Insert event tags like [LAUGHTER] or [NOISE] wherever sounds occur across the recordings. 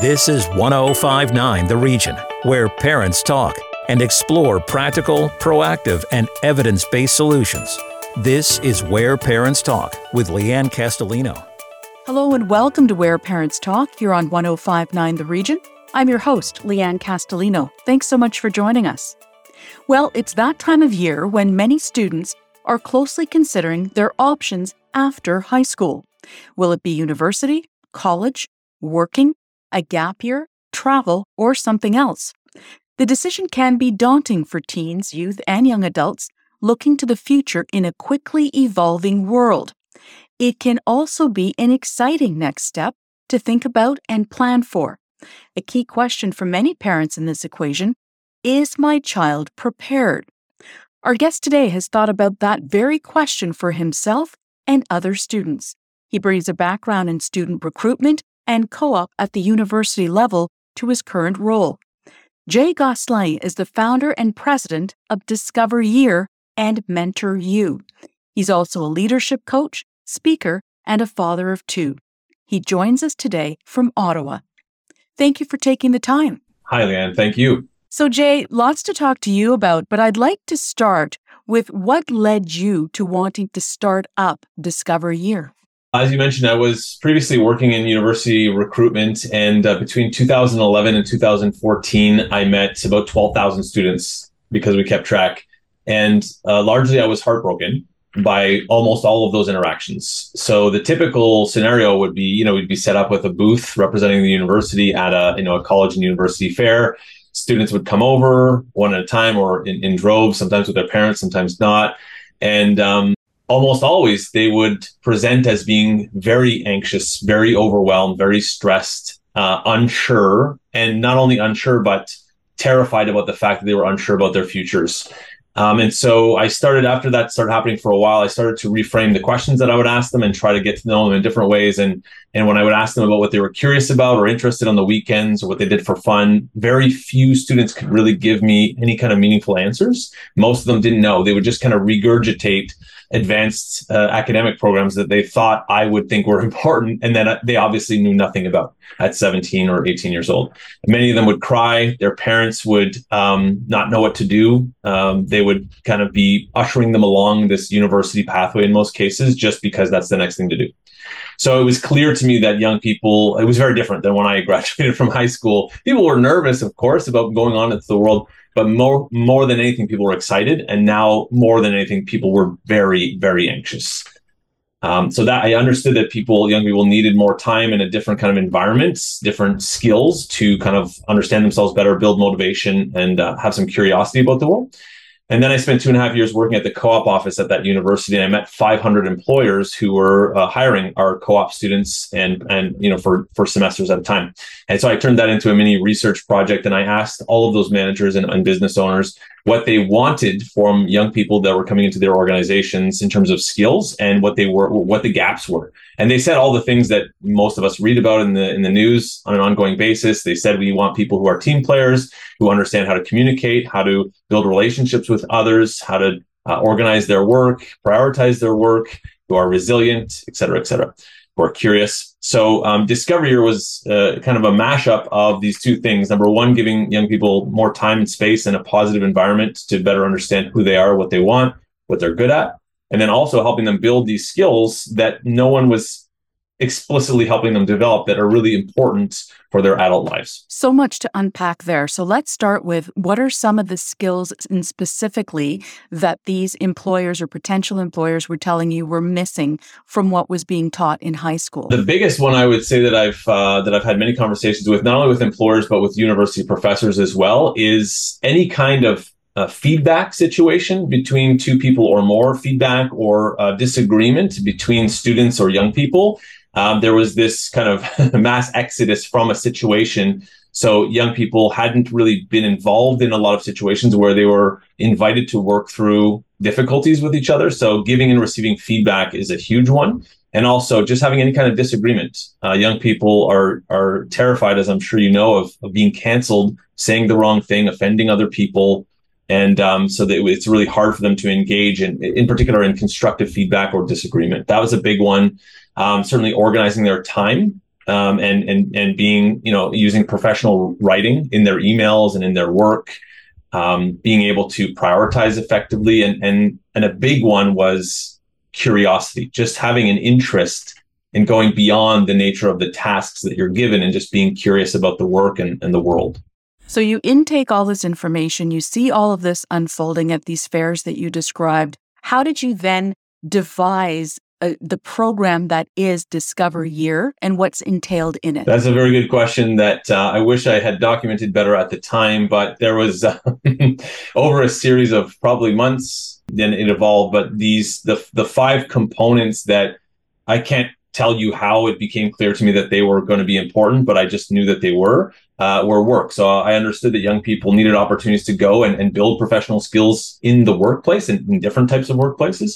This is 1059 The Region, where parents talk and explore practical, proactive, and evidence based solutions. This is Where Parents Talk with Leanne Castellino. Hello and welcome to Where Parents Talk here on 1059 The Region. I'm your host, Leanne Castellino. Thanks so much for joining us. Well, it's that time of year when many students are closely considering their options after high school. Will it be university, college, working, a gap year, travel, or something else. The decision can be daunting for teens, youth, and young adults looking to the future in a quickly evolving world. It can also be an exciting next step to think about and plan for. A key question for many parents in this equation is my child prepared? Our guest today has thought about that very question for himself and other students. He brings a background in student recruitment and co op at the university level to his current role. Jay Gosselin is the founder and president of Discover Year and Mentor You. He's also a leadership coach, speaker, and a father of two. He joins us today from Ottawa. Thank you for taking the time. Hi, Leanne. Thank you. So, Jay, lots to talk to you about, but I'd like to start with what led you to wanting to start up Discover Year. As you mentioned, I was previously working in university recruitment, and uh, between 2011 and 2014, I met about 12,000 students because we kept track. And uh, largely, I was heartbroken by almost all of those interactions. So the typical scenario would be, you know, we'd be set up with a booth representing the university at a, you know, a college and university fair. Students would come over one at a time or in, in droves, sometimes with their parents, sometimes not. And um, almost always they would present as being very anxious, very overwhelmed, very stressed, uh, unsure, and not only unsure, but terrified about the fact that they were unsure about their futures. Um, and so I started after that started happening for a while. I started to reframe the questions that I would ask them and try to get to know them in different ways. And and when I would ask them about what they were curious about or interested on the weekends or what they did for fun, very few students could really give me any kind of meaningful answers. Most of them didn't know. They would just kind of regurgitate advanced uh, academic programs that they thought I would think were [LAUGHS] important, and that they obviously knew nothing about at 17 or 18 years old. Many of them would cry. Their parents would um, not know what to do. Um, they would kind of be ushering them along this university pathway in most cases, just because that's the next thing to do. So it was clear to me that young people, it was very different than when I [LAUGHS] graduated from high school. People were nervous, of course, about going on into the world, but more more than anything, people were excited, and now more than anything, people were very very anxious. Um, so that I understood that people, young people, needed more time in a different kind of environment, different skills to kind of understand themselves better, build motivation, and uh, have some curiosity about the world. And then I spent two and a half years working at the co-op office at that university, and I met 500 employers who were uh, hiring our co-op students and and you know for for semesters at a time. And so I turned that into a mini research project, and I asked all of those managers and, and business owners what they wanted from young people that were coming into their organizations in terms of skills and what they were what the gaps were and they said all the things that most of us read about in the in the news on an ongoing basis they said we want people who are team players who understand how to communicate how to build relationships with others how to uh, organize their work prioritize their work who are resilient et cetera et cetera who are curious. So um, Discover Year was uh, kind of a mashup of these two things. Number one, giving young people more time and space and a positive environment to better understand who they are, what they want, what they're good at, and then also helping them build these skills that no one was explicitly helping them develop that are really important for their adult lives. So much to unpack there. So let's start with what are some of the skills and specifically that these employers or potential employers were telling you were missing from what was being taught in high school? The biggest one I would say that I've uh, that I've had many conversations with not only with employers but with university professors as well is any kind of uh, feedback situation between two people or more, feedback or uh, disagreement between students or young people um, there was this kind of [LAUGHS] mass exodus from a situation. So young people hadn't really been involved in a lot of situations where they were invited to work through difficulties with each other. So giving and receiving feedback is a huge one. And also just having any kind of disagreement. Uh, young people are are terrified, as I'm sure you know, of, of being canceled, saying the wrong thing, offending other people. And um, so it's really hard for them to engage in, in particular in constructive feedback or disagreement. That was a big one um, certainly organizing their time um, and and and being you know using professional writing in their emails and in their work, um, being able to prioritize effectively, and and and a big one was curiosity, just having an interest in going beyond the nature of the tasks that you're given and just being curious about the work and, and the world. So you intake all this information, you see all of this unfolding at these fairs that you described. How did you then devise uh, the program that is Discover Year and what's entailed in it? That's a very good question that uh, I wish I had documented better at the time, but there was uh, [LAUGHS] over a series of probably months, then it evolved. But these the the five components that I can't tell you how it became clear to me that they were going to be important, but I just knew that they were, uh, were work. So I understood that young people needed opportunities to go and, and build professional skills in the workplace and in different types of workplaces.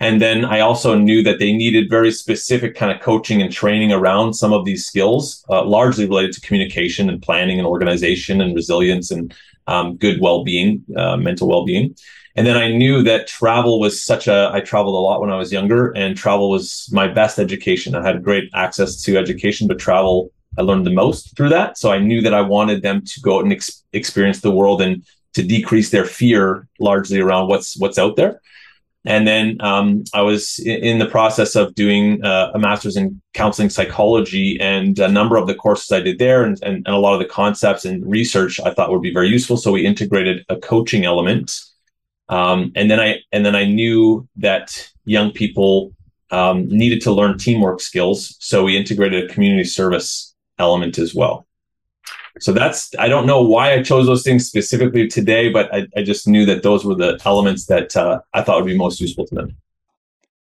And then I also knew that they needed very specific kind of coaching and training around some of these skills, uh, largely related to communication and planning and organization and resilience and um, good well-being, uh, mental well-being. And then I knew that travel was such a, I traveled a lot when I was younger, and travel was my best education. I had great access to education, but travel, I learned the most through that. So I knew that I wanted them to go out and ex- experience the world and to decrease their fear largely around what's what's out there. And then um, I was in the process of doing uh, a master's in counseling psychology, and a number of the courses I did there, and, and, and a lot of the concepts and research I thought would be very useful. So we integrated a coaching element um, and then I and then I knew that young people um, needed to learn teamwork skills, so we integrated a community service element as well. So that's I don't know why I chose those things specifically today, but I, I just knew that those were the elements that uh, I thought would be most useful to them.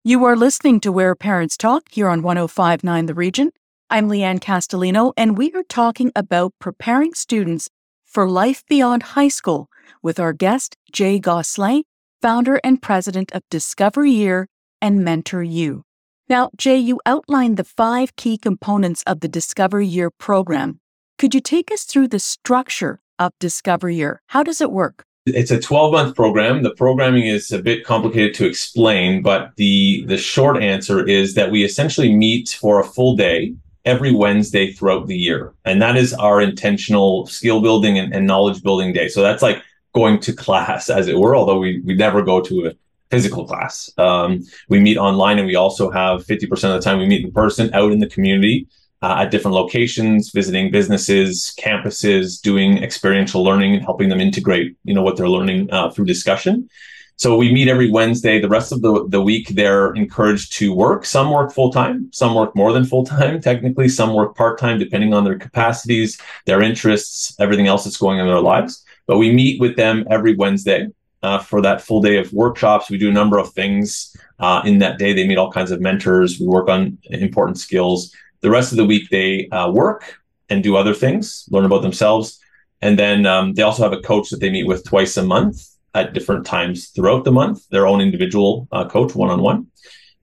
You are listening to Where Parents Talk here on 1059 The Region. I'm Leanne Castellino, and we are talking about preparing students for life beyond high school with our guest, Jay Gosselin, founder and president of Discover Year and Mentor You. Now, Jay, you outlined the five key components of the Discover Year program. Could you take us through the structure of Discover Year? How does it work? It's a 12 month program. The programming is a bit complicated to explain, but the, the short answer is that we essentially meet for a full day every Wednesday throughout the year. And that is our intentional skill building and, and knowledge building day. So that's like going to class, as it were, although we, we never go to a physical class. Um, we meet online and we also have 50% of the time we meet in person out in the community uh, at different locations, visiting businesses, campuses, doing experiential learning and helping them integrate, you know, what they're learning uh, through discussion. So we meet every Wednesday. The rest of the, the week, they're encouraged to work. Some work full time, some work more than full time, technically, some work part time, depending on their capacities, their interests, everything else that's going on in their lives. But we meet with them every Wednesday uh, for that full day of workshops. We do a number of things uh, in that day. They meet all kinds of mentors. We work on important skills. The rest of the week, they uh, work and do other things, learn about themselves. And then um, they also have a coach that they meet with twice a month at different times throughout the month, their own individual uh, coach one on one.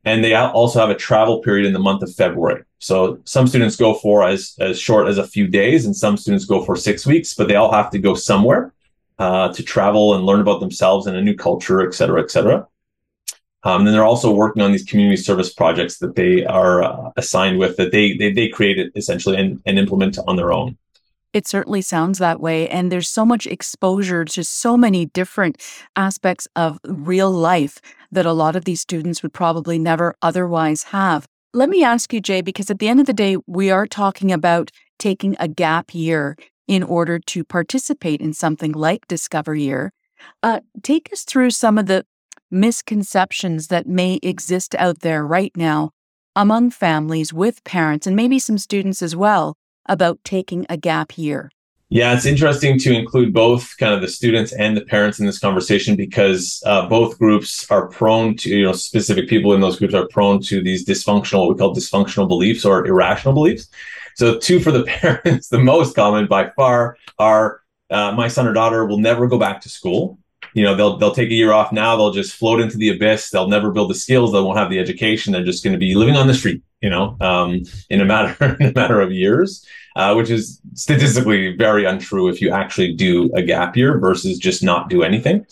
And they also have a travel period in the month of February. So some students go for as, as short as a few days, and some students go for six weeks, but they all have to go somewhere uh, to travel and learn about themselves and a new culture, et cetera, et cetera. Um, and then they're also working on these community service projects that they are uh, assigned with that they they, they created essentially and, and implement on their own. It certainly sounds that way. And there's so much exposure to so many different aspects of real life that a lot of these students would probably never otherwise have. Let me ask you, Jay, because at the end of the day, we are talking about taking a gap year in order to participate in something like Discover Year. Uh, take us through some of the misconceptions that may exist out there right now among families with parents and maybe some students as well about taking a gap year? Yeah, it's interesting to include both kind of the students and the parents in this conversation because uh, both groups are prone to, you know, specific people in those groups are prone to these dysfunctional, what we call dysfunctional beliefs or irrational beliefs. So, two for the [LAUGHS] parents, the most common by far are uh, my son or daughter will never go back to school. You know, they'll they'll take a year off now. They'll just float into the abyss. They'll never build the skills. They won't have the education. They're just going to be living on the street. You know, um, in a matter [LAUGHS] in a matter of years uh, which is statistically very untrue if you actually do a gap year versus just not do anything.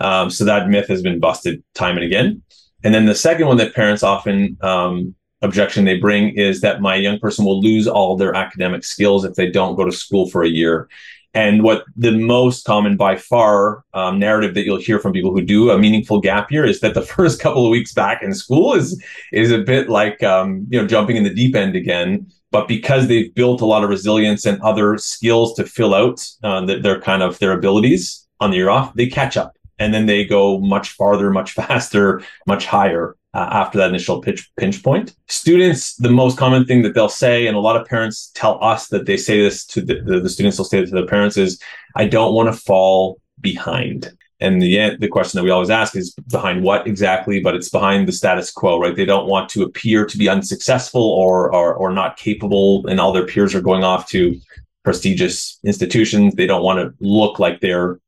Um, so that myth has been busted time and again. And then the second one that parents often um, objection they bring is that my young person will lose all their academic skills if they don't go to school for a year. And what the most common by far um, narrative that you'll hear from people who do a meaningful gap year is that the [LAUGHS] first couple of weeks back in school is is a bit like um, you know jumping in the deep end again. But because they've built a lot of resilience and other skills to fill out uh, their kind of their abilities on the year off, they catch up and then they go much farther, much [LAUGHS] faster, much higher uh, after that initial pitch, pinch point. Students, the most common thing that they'll say, and a lot of parents tell us that they say this to the, the, the students, will say to their parents is, I don't want to fall behind. And the, the question that we always ask is behind what exactly? But it's behind the status quo, right? They don't want to appear to be unsuccessful or, or, or not capable, and all their peers are going off to prestigious institutions. They don't want to look like they're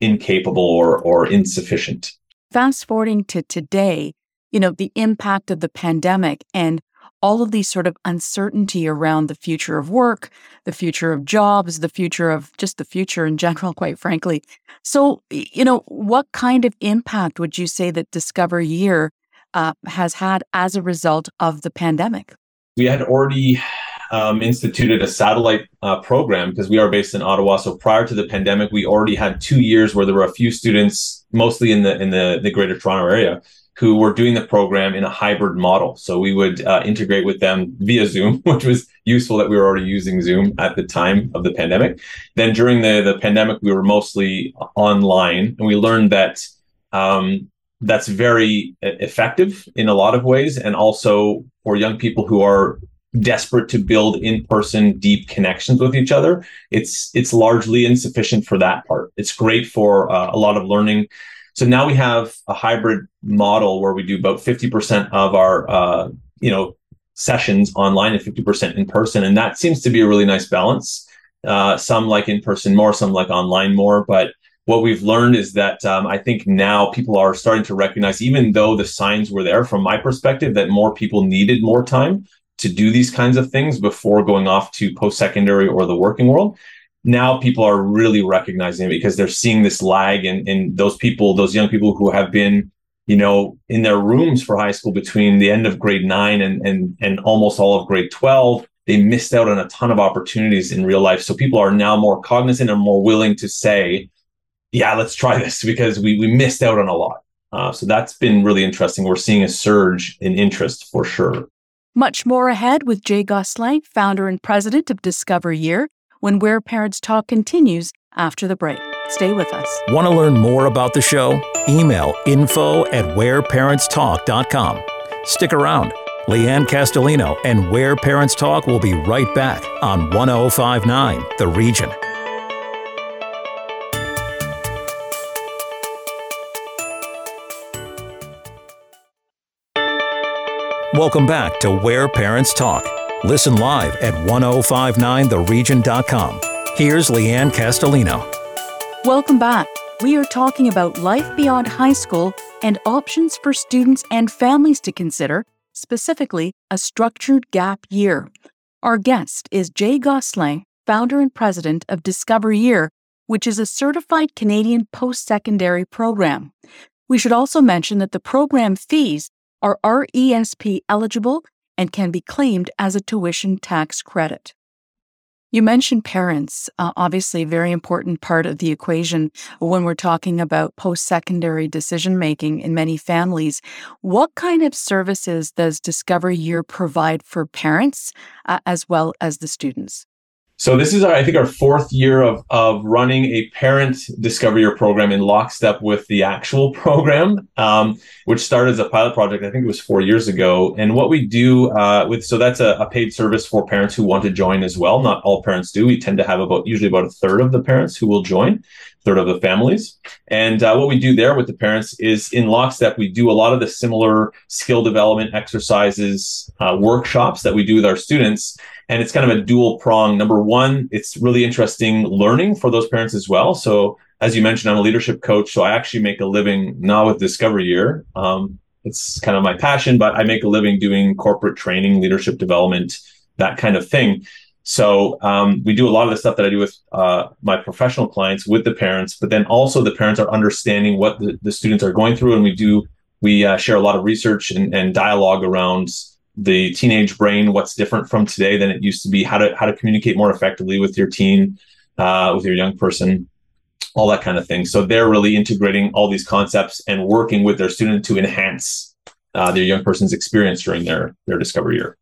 incapable or, or insufficient. Fast forwarding to today, you know, the impact of the pandemic and all of these sort of uncertainty around the future of work, the future of jobs, the future of just the future in general, [LAUGHS] quite frankly. So, you know, what kind of impact would you say that Discover Year uh, has had as a result of the pandemic? We had already um, instituted a satellite uh, program because we are based in Ottawa. So prior to the pandemic, we already had two years where there were a few students, mostly in the in the, the Greater Toronto area, who were doing the program in a hybrid model. So we would uh, integrate with them via Zoom, [LAUGHS] which was useful that we were already using Zoom at the time of the pandemic. Then during the, the pandemic, we were mostly online and we learned that um, that's very effective in a lot of ways. And also for young people who are desperate to build in-person deep connections with each other, it's, it's largely insufficient for that part. It's great for uh, a lot of learning so now we have a hybrid model where we do about 50% of our, uh, you know, sessions online and 50% in person. And that seems to be a really nice balance. Uh, some like in person more, some like online more. But what we've learned is that um, I think now people are starting to recognize, even though the signs were there from my perspective, that more people needed more time to do these kinds of things before going off to post secondary or the working world now people are really recognizing it because they're seeing this lag and, and those people, those young people who have been, you know, in their rooms for high school between the end of grade nine and, and, and almost all of grade 12, they missed out on a ton of opportunities in real life. So people are now more cognizant and more willing to say, yeah, let's try this [LAUGHS] because we, we missed out on a lot. Uh, so that's been really interesting. We're seeing a surge in interest for sure. Much more ahead with Jay Gosselin, founder and president of Discover Year when Where Parents Talk continues after the break. Stay with us. Want to learn more about the show? Email info at whereparentstalk.com. Stick around. Leanne Castellino and Where Parents Talk will be right back on 1059 The Region. Welcome back to Where Parents Talk. Listen live at 1059theregion.com. Here's Leanne Castellino. Welcome back. We are talking about life beyond high school and options for students and families to consider, specifically a structured gap year. Our guest is Jay Gosselin, founder and president of Discover Year, which is a certified Canadian post secondary program. We should also mention that the program fees are RESP eligible and can be claimed as a tuition tax credit. You mentioned parents, uh, obviously, a very important part of the equation when we're talking about post secondary decision making in many families. What kind of services does Discover Year provide for parents uh, as well as the students? So this is, our, I think, our fourth year of of running a parent Discover Year program in lockstep with the actual [LAUGHS] program, um, which started as a pilot project. I think it was four years ago. And what we do uh, with so that's a, a, paid service for parents who want to join as well. Not all parents do. We tend to have about usually about a third of the parents who will join, third of the families. And uh, what we do there with the parents is in lockstep. We do a lot of the similar skill development exercises, uh, workshops that we do with our students and it's kind of a dual prong. Number one, it's really interesting learning for those parents as well. So as you mentioned, I'm a leadership coach, so I actually make a living not with Discover Year. Um, it's kind of my passion, but I make a living doing corporate training, leadership development, that kind of thing. So um, we do a lot of the stuff that I do with uh, my professional clients with the parents, but then also the parents are understanding what the, the students are going through, and we do we uh, share a lot of research and, and dialogue around the teenage brain, what's different from today than it used to be, how to how to communicate more effectively with your teen, uh, with your young person, all that kind of thing. So they're really integrating all these concepts and working with their student to enhance uh, their young person's experience during their their discovery year.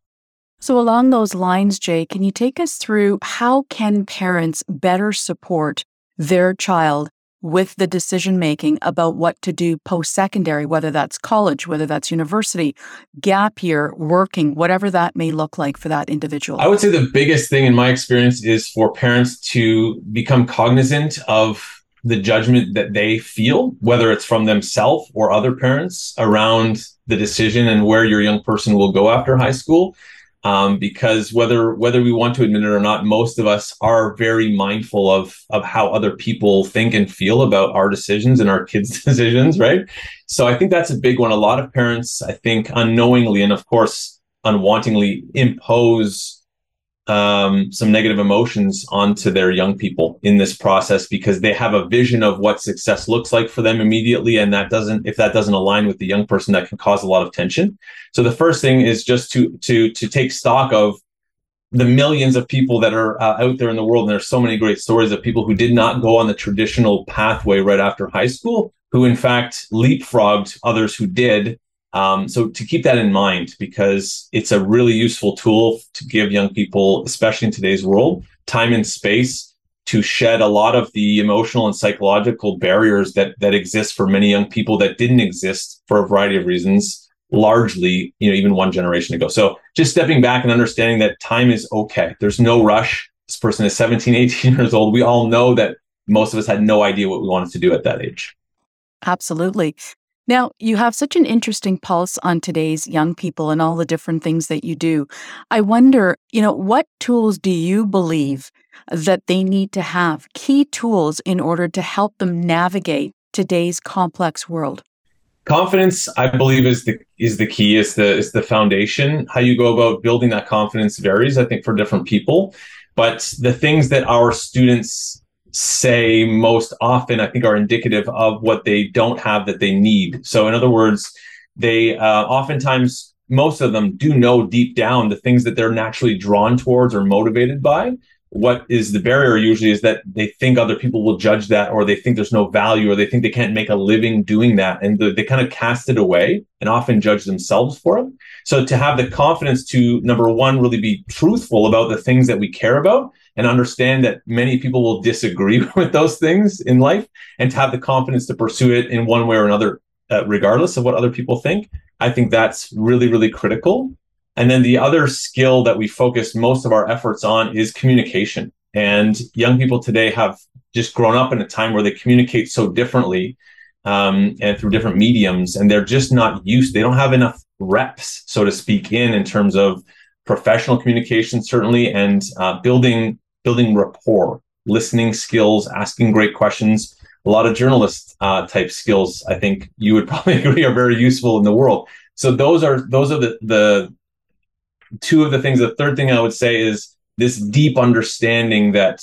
So along those lines, Jay, can you take us through how can parents better support their child with the decision making about what to do post secondary, whether that's college, whether that's university, gap year, working, whatever that may look like for that individual? I would say the biggest thing in my experience is for parents to become cognizant of the judgment that they feel, whether it's from themselves or other parents around the decision and where your young person will go after high school um, because whether whether we want to admit it or not, most of us are very mindful of of how other people think and feel about our decisions and our kids' [LAUGHS] decisions, right? So I think that's a big one. A lot of parents, I think, unknowingly and of course unwantingly impose um, some negative emotions onto their young people in this process because they have a vision of what success looks like for them immediately. And that doesn't if that doesn't align with the young person that can cause a lot of tension. So the first thing is just to to to take stock of the millions of people that are uh, out there in the world. And there's so many great stories of people who did not go on the traditional pathway right after high school who in fact leapfrogged others who did um, so to keep that in mind, because it's a really useful tool to give young people, especially in today's world, time and space to shed a lot of the emotional and psychological barriers that that exist for many young people that didn't exist for a variety of reasons largely you know even one generation ago. So just stepping back and understanding that time is okay. There's no rush. This person is 17 [LAUGHS] 18 years old. We all know that most of us had no idea what we wanted to do at that age. Absolutely. Now, you have such an interesting pulse on today's young people and all the different things that you do. I wonder, you know, what tools do you believe that they need to have, key tools in order to help them navigate today's complex world? Confidence, I believe, is the is the key, is the is the foundation. How you go about building that confidence varies, I think, for different people. But the things that our students say most often, I think, are indicative of what they don't have that they need. So, in other words, they uh, oftentimes, most of them do know deep down the things that they're naturally drawn towards or motivated by. What is the barrier usually is that they think other people will judge that, or they think there's no value, or they think they can't make a living doing that. And the, they kind of cast it away and often judge themselves for it. So, to have the confidence to, number one, really be truthful about the things that we care about and understand that many people will disagree [LAUGHS] with those things in life and to have the confidence to pursue it in one way or another, uh, regardless of what other people think. I think that's really, really critical. And then the other skill that we focus most of our efforts on is communication. And young people today have just grown up in a time where they communicate so differently um, and through different mediums, and they're just not used. They don't have enough reps, so to speak, in in terms of professional communication, certainly, and uh, building building rapport, listening skills, asking great questions. A lot of journalist uh, type skills, I think you would [LAUGHS] probably agree, are very useful in the world. So those are those are the the two of the things. The third thing I would say is this deep understanding that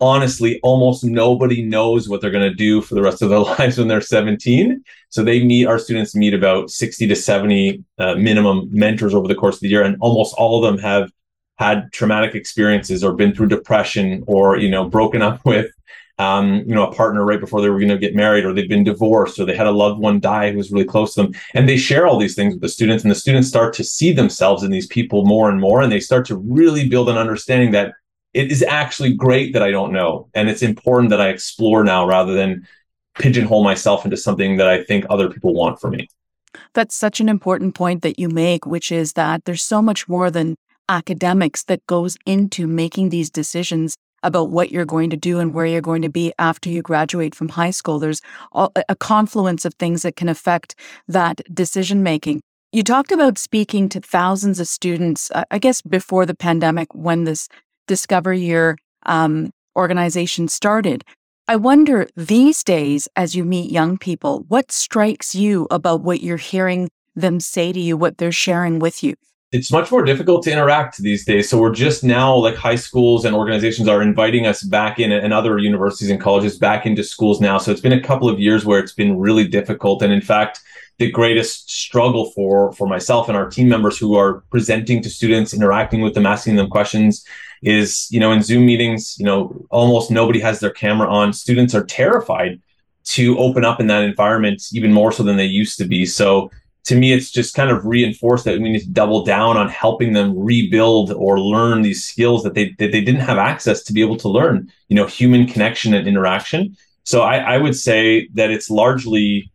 honestly almost nobody knows what they're going to do for the rest of their [LAUGHS] lives when they're 17 so they meet our students meet about 60 to 70 uh, minimum mentors over the course of the year and almost all of them have had traumatic experiences or been through depression or you know broken up [LAUGHS] with um, you know a partner right before they were going to get married or they've been divorced or they had a loved one die who was really close to them and they share all these things with the students and the students start to see themselves in these people more and more and they start to really build an understanding that it is actually great that I don't know and it's important that I explore now rather than pigeonhole myself into something that I think other people want for me. That's such an important point that you make, which is that there's so much more than academics that goes into making these decisions about what you're going to do and where you're going to be after you graduate from high school. There's a confluence of things that can affect that decision making. You talked about speaking to thousands of students, I guess before the pandemic when this Discover Year um, organization started. I wonder these days, as you meet young people, what strikes you about what you're hearing them say to you, what they're sharing with you? It's much more difficult to interact these days. So we're just now like high schools and organizations are inviting us back in and other universities and colleges back into schools now. So it's been a couple of years where it's been really difficult. And in fact, the greatest struggle for for myself and our team members who are presenting to students, interacting with them, asking them questions is, you know, in Zoom meetings, you know, almost nobody has their camera on. Students are terrified to open up in that environment even more so than they used to be. So to me, it's just kind of reinforced that we need to double down on helping them rebuild or learn these skills that they that they didn't have access to be able to learn. You know, human connection and interaction. So I, I would say that it's largely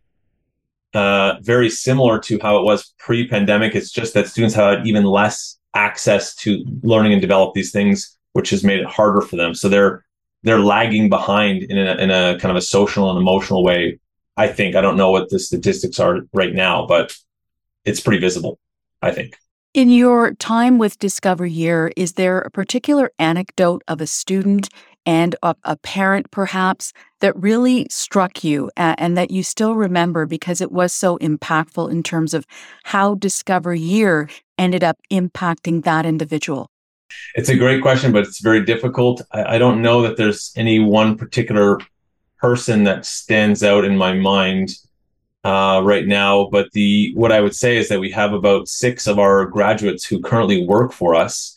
uh, very similar to how it was pre-pandemic. It's just that students had even less access to learning and develop these things, which has made it harder for them. So they're they're lagging behind in a, in a kind of a social and emotional way. I think I don't know what the statistics are right now, but it's pretty visible. I think. In your time with Discover Year, is there a particular anecdote of a student and a, a parent, perhaps, that really struck you uh, and that you still remember because it was so impactful in terms of how Discover Year ended up impacting that individual? It's a great question, but it's very difficult. I, I don't know that there's any one particular person that stands out in my mind uh, right now. But the what I would say is that we have about six of our graduates who currently work for us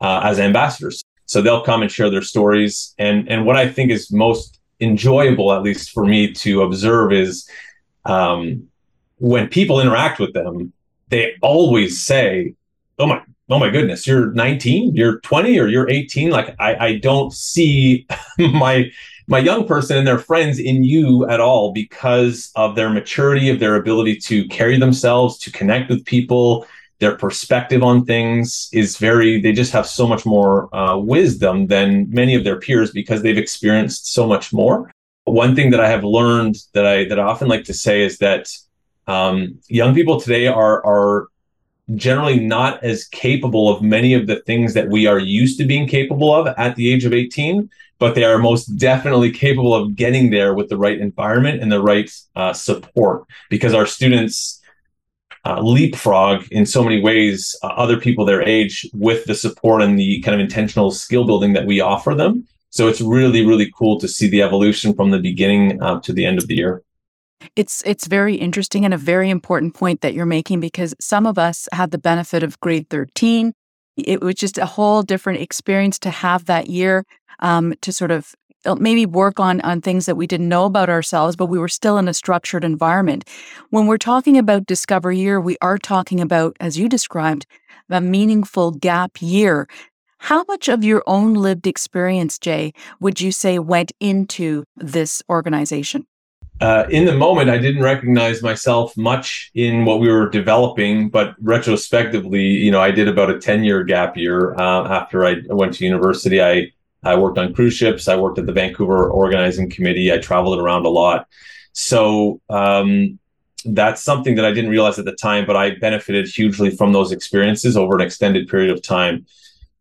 uh, as ambassadors. So they'll come and share their stories. And and what I think is most enjoyable, at least for me to observe, is um, when people interact with them, they always say, "Oh my, oh my goodness, you're 19, you're 20, or you're 18." Like I, I don't see [LAUGHS] my my young person and their friends in you at all because of their maturity, of their ability to carry themselves, to connect with people. Their perspective on things is very, they just have so much more uh, wisdom than many of their peers because they've experienced so much more. One thing that I have learned that I that I often like to say is that um, young people today are are generally not as capable of many of the things that we are used to being capable of at the age of 18 but they are most definitely capable of getting there with the right environment and the right uh, support because our students uh, leapfrog in so many ways uh, other people their age with the support and the kind of intentional skill building that we offer them. So it's really really cool to see the evolution from the beginning uh, to the end of the year it's it's very interesting and a very important point that you're making because some of us had the benefit of grade 13. It was just a whole different experience to have that year um, to sort of uh, maybe work on on things that we didn't know about ourselves, but we were still in a structured environment. When we're talking about Discover Year, we are talking about, as you described, a meaningful gap year. How much of your own lived experience, Jay, would you say went into this organization? Uh, in the moment, I didn't recognize myself much in what we were developing, but retrospectively, you know, I did about a 10 year gap year uh, after I went to university. I, I worked on cruise ships. I worked at the Vancouver Organizing Committee. I traveled around a lot. So um, that's something that I didn't realize at the time, but I benefited hugely from those experiences over an extended period of time.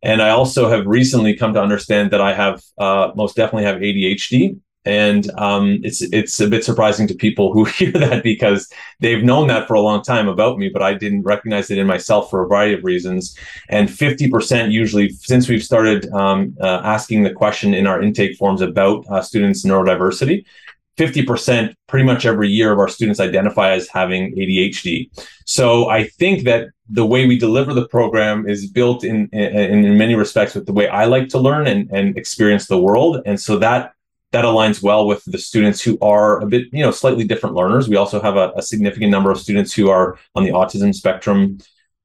And I also have recently come to understand that I have uh, most definitely have ADHD and um, it's it's a bit surprising to people who [LAUGHS] hear that because they've known that for a long time about me, but I didn't recognize it in myself for a variety of reasons. And 50% usually, since we've started um, uh, asking the question in our intake forms about uh, students' neurodiversity, 50% pretty much every year of our students identify as having ADHD. So I think that the way we deliver the program is built in, in, in many respects with the way I like to learn and, and experience the world. And so that that aligns well with the students who are a bit, you know, slightly different learners. We also have a, a, significant number of students who are on the autism spectrum.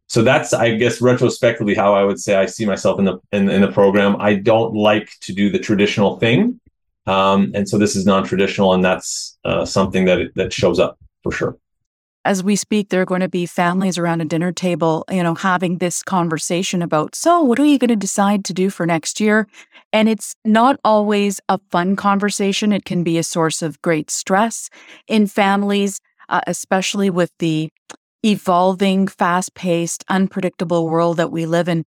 So that's, I guess, retrospectively how I would say I see myself in the in, in the program. I don't like to do the traditional thing, um, and so this is non-traditional, and that's uh, something that that shows up for sure as we speak, there are going to be families around a dinner table, you know, having this conversation about, so what are you going to decide to do for next year? And it's not always a fun conversation. It can be a source of great stress in families, uh, especially with the evolving, fast paced, unpredictable world that we live in.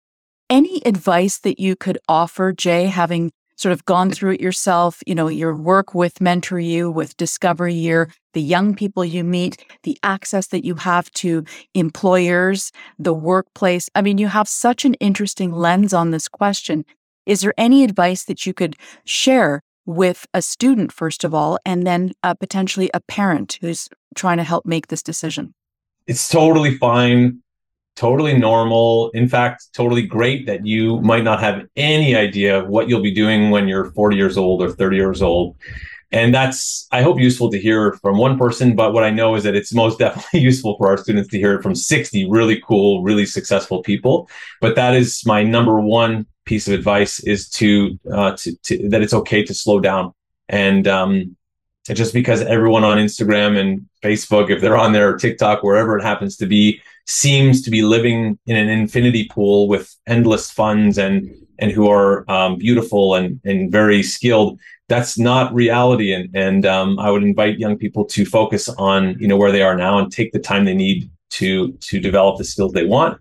Any advice that you could offer, Jay, having sort of gone through it yourself, you know, your work with Mentor You, with Discover Year, the young people you meet, the access that you have to employers, the workplace. I mean, you have such an interesting lens on this question. Is there any advice that you could share with a student, first of all, and then uh, potentially a parent who's trying to help make this decision? It's totally fine, totally normal. In fact, totally great that you might not have any idea of what you'll be doing when you're 40 years old or 30 years old. And that's, I hope, useful to hear from one person. But what I know is that it's most [LAUGHS] definitely useful for our students to hear it from 60 really cool, really successful people. But that is my number one piece of advice is to, uh, to, to that it's okay to slow down. And um, just because everyone on Instagram and Facebook, if they're on there or TikTok, wherever it happens to be, seems to be living in an infinity pool with endless funds and and who are um, beautiful and and very skilled. That's not reality, and and um, I would invite young people to focus on you know where they are now and take the time they need to to develop the skills they want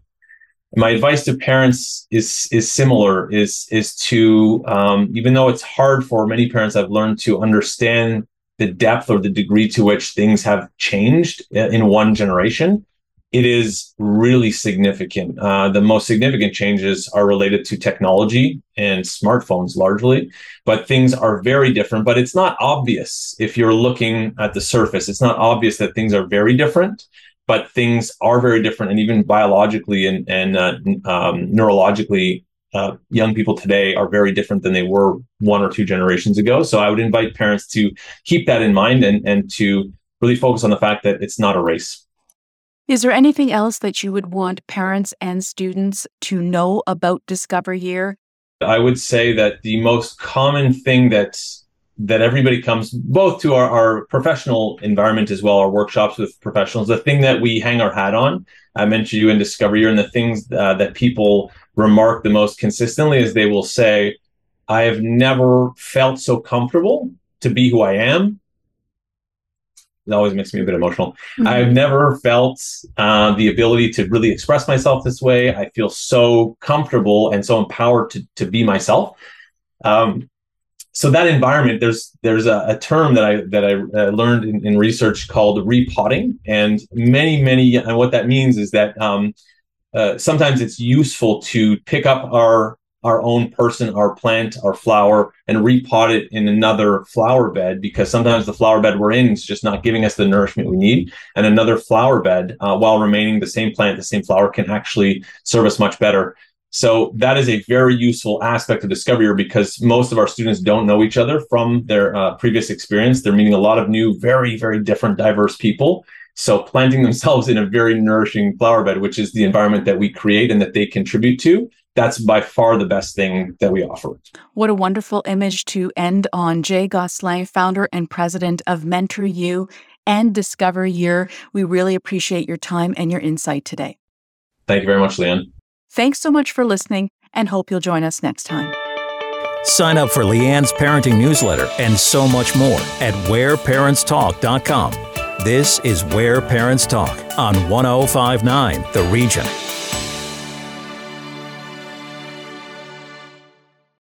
my advice to parents is is similar is is to um, even though it's hard for many parents i've learned to understand the depth or the degree to which things have changed in one generation it is really significant. Uh, the most significant changes are related to technology and smartphones largely but things are very different but it's not obvious if you're looking at the surface. It's not obvious that things are very different but things are very different, and even biologically and and uh, um, neurologically, uh, young people today are very different than they were one or two generations ago. So I would invite parents to keep that in mind and and to really focus on the fact that it's not a race. Is there anything else that you would want parents and students to know about Discover Year? I would say that the most common thing that that everybody comes both to our, our professional environment as well, our workshops with professionals. The thing that we hang our hat on, I Mentor You in Discover Year, and the things uh, that people remark the most consistently is they will say, I have never felt so comfortable to be who I am. It always makes me a bit emotional. Mm-hmm. I've never felt uh, the ability to really express myself this way. I feel so comfortable and so empowered to, to be myself. Um, so that environment there's there's a, a term that i that i uh, learned in, in, research called repotting and many many and what that means is that um, uh, sometimes it's useful to pick up our our own person our plant our flower and repot it in another flower bed because sometimes the flower bed we're in is just not giving us the nourishment we need and another flower bed uh, while remaining the same plant the same flower can actually serve us much better so that is a very useful aspect of Discover because most of our students don't know each other from their uh, previous experience. They're meeting a lot of new, very, very different, diverse people. So planting themselves in a very nourishing flower bed, which is the environment that we create and that they contribute to, that's by far the best thing that we offer. What a wonderful image to end on. Jay Gosselin, founder and president of Mentor You and Discover Year. We really appreciate your time and your insight today. Thank you very much, Leanne. Thanks so much for listening and hope you'll join us next time. Sign up for Leanne's parenting newsletter and so much more at whereparentstalk.com. This is Where Parents Talk on 1059 The Region.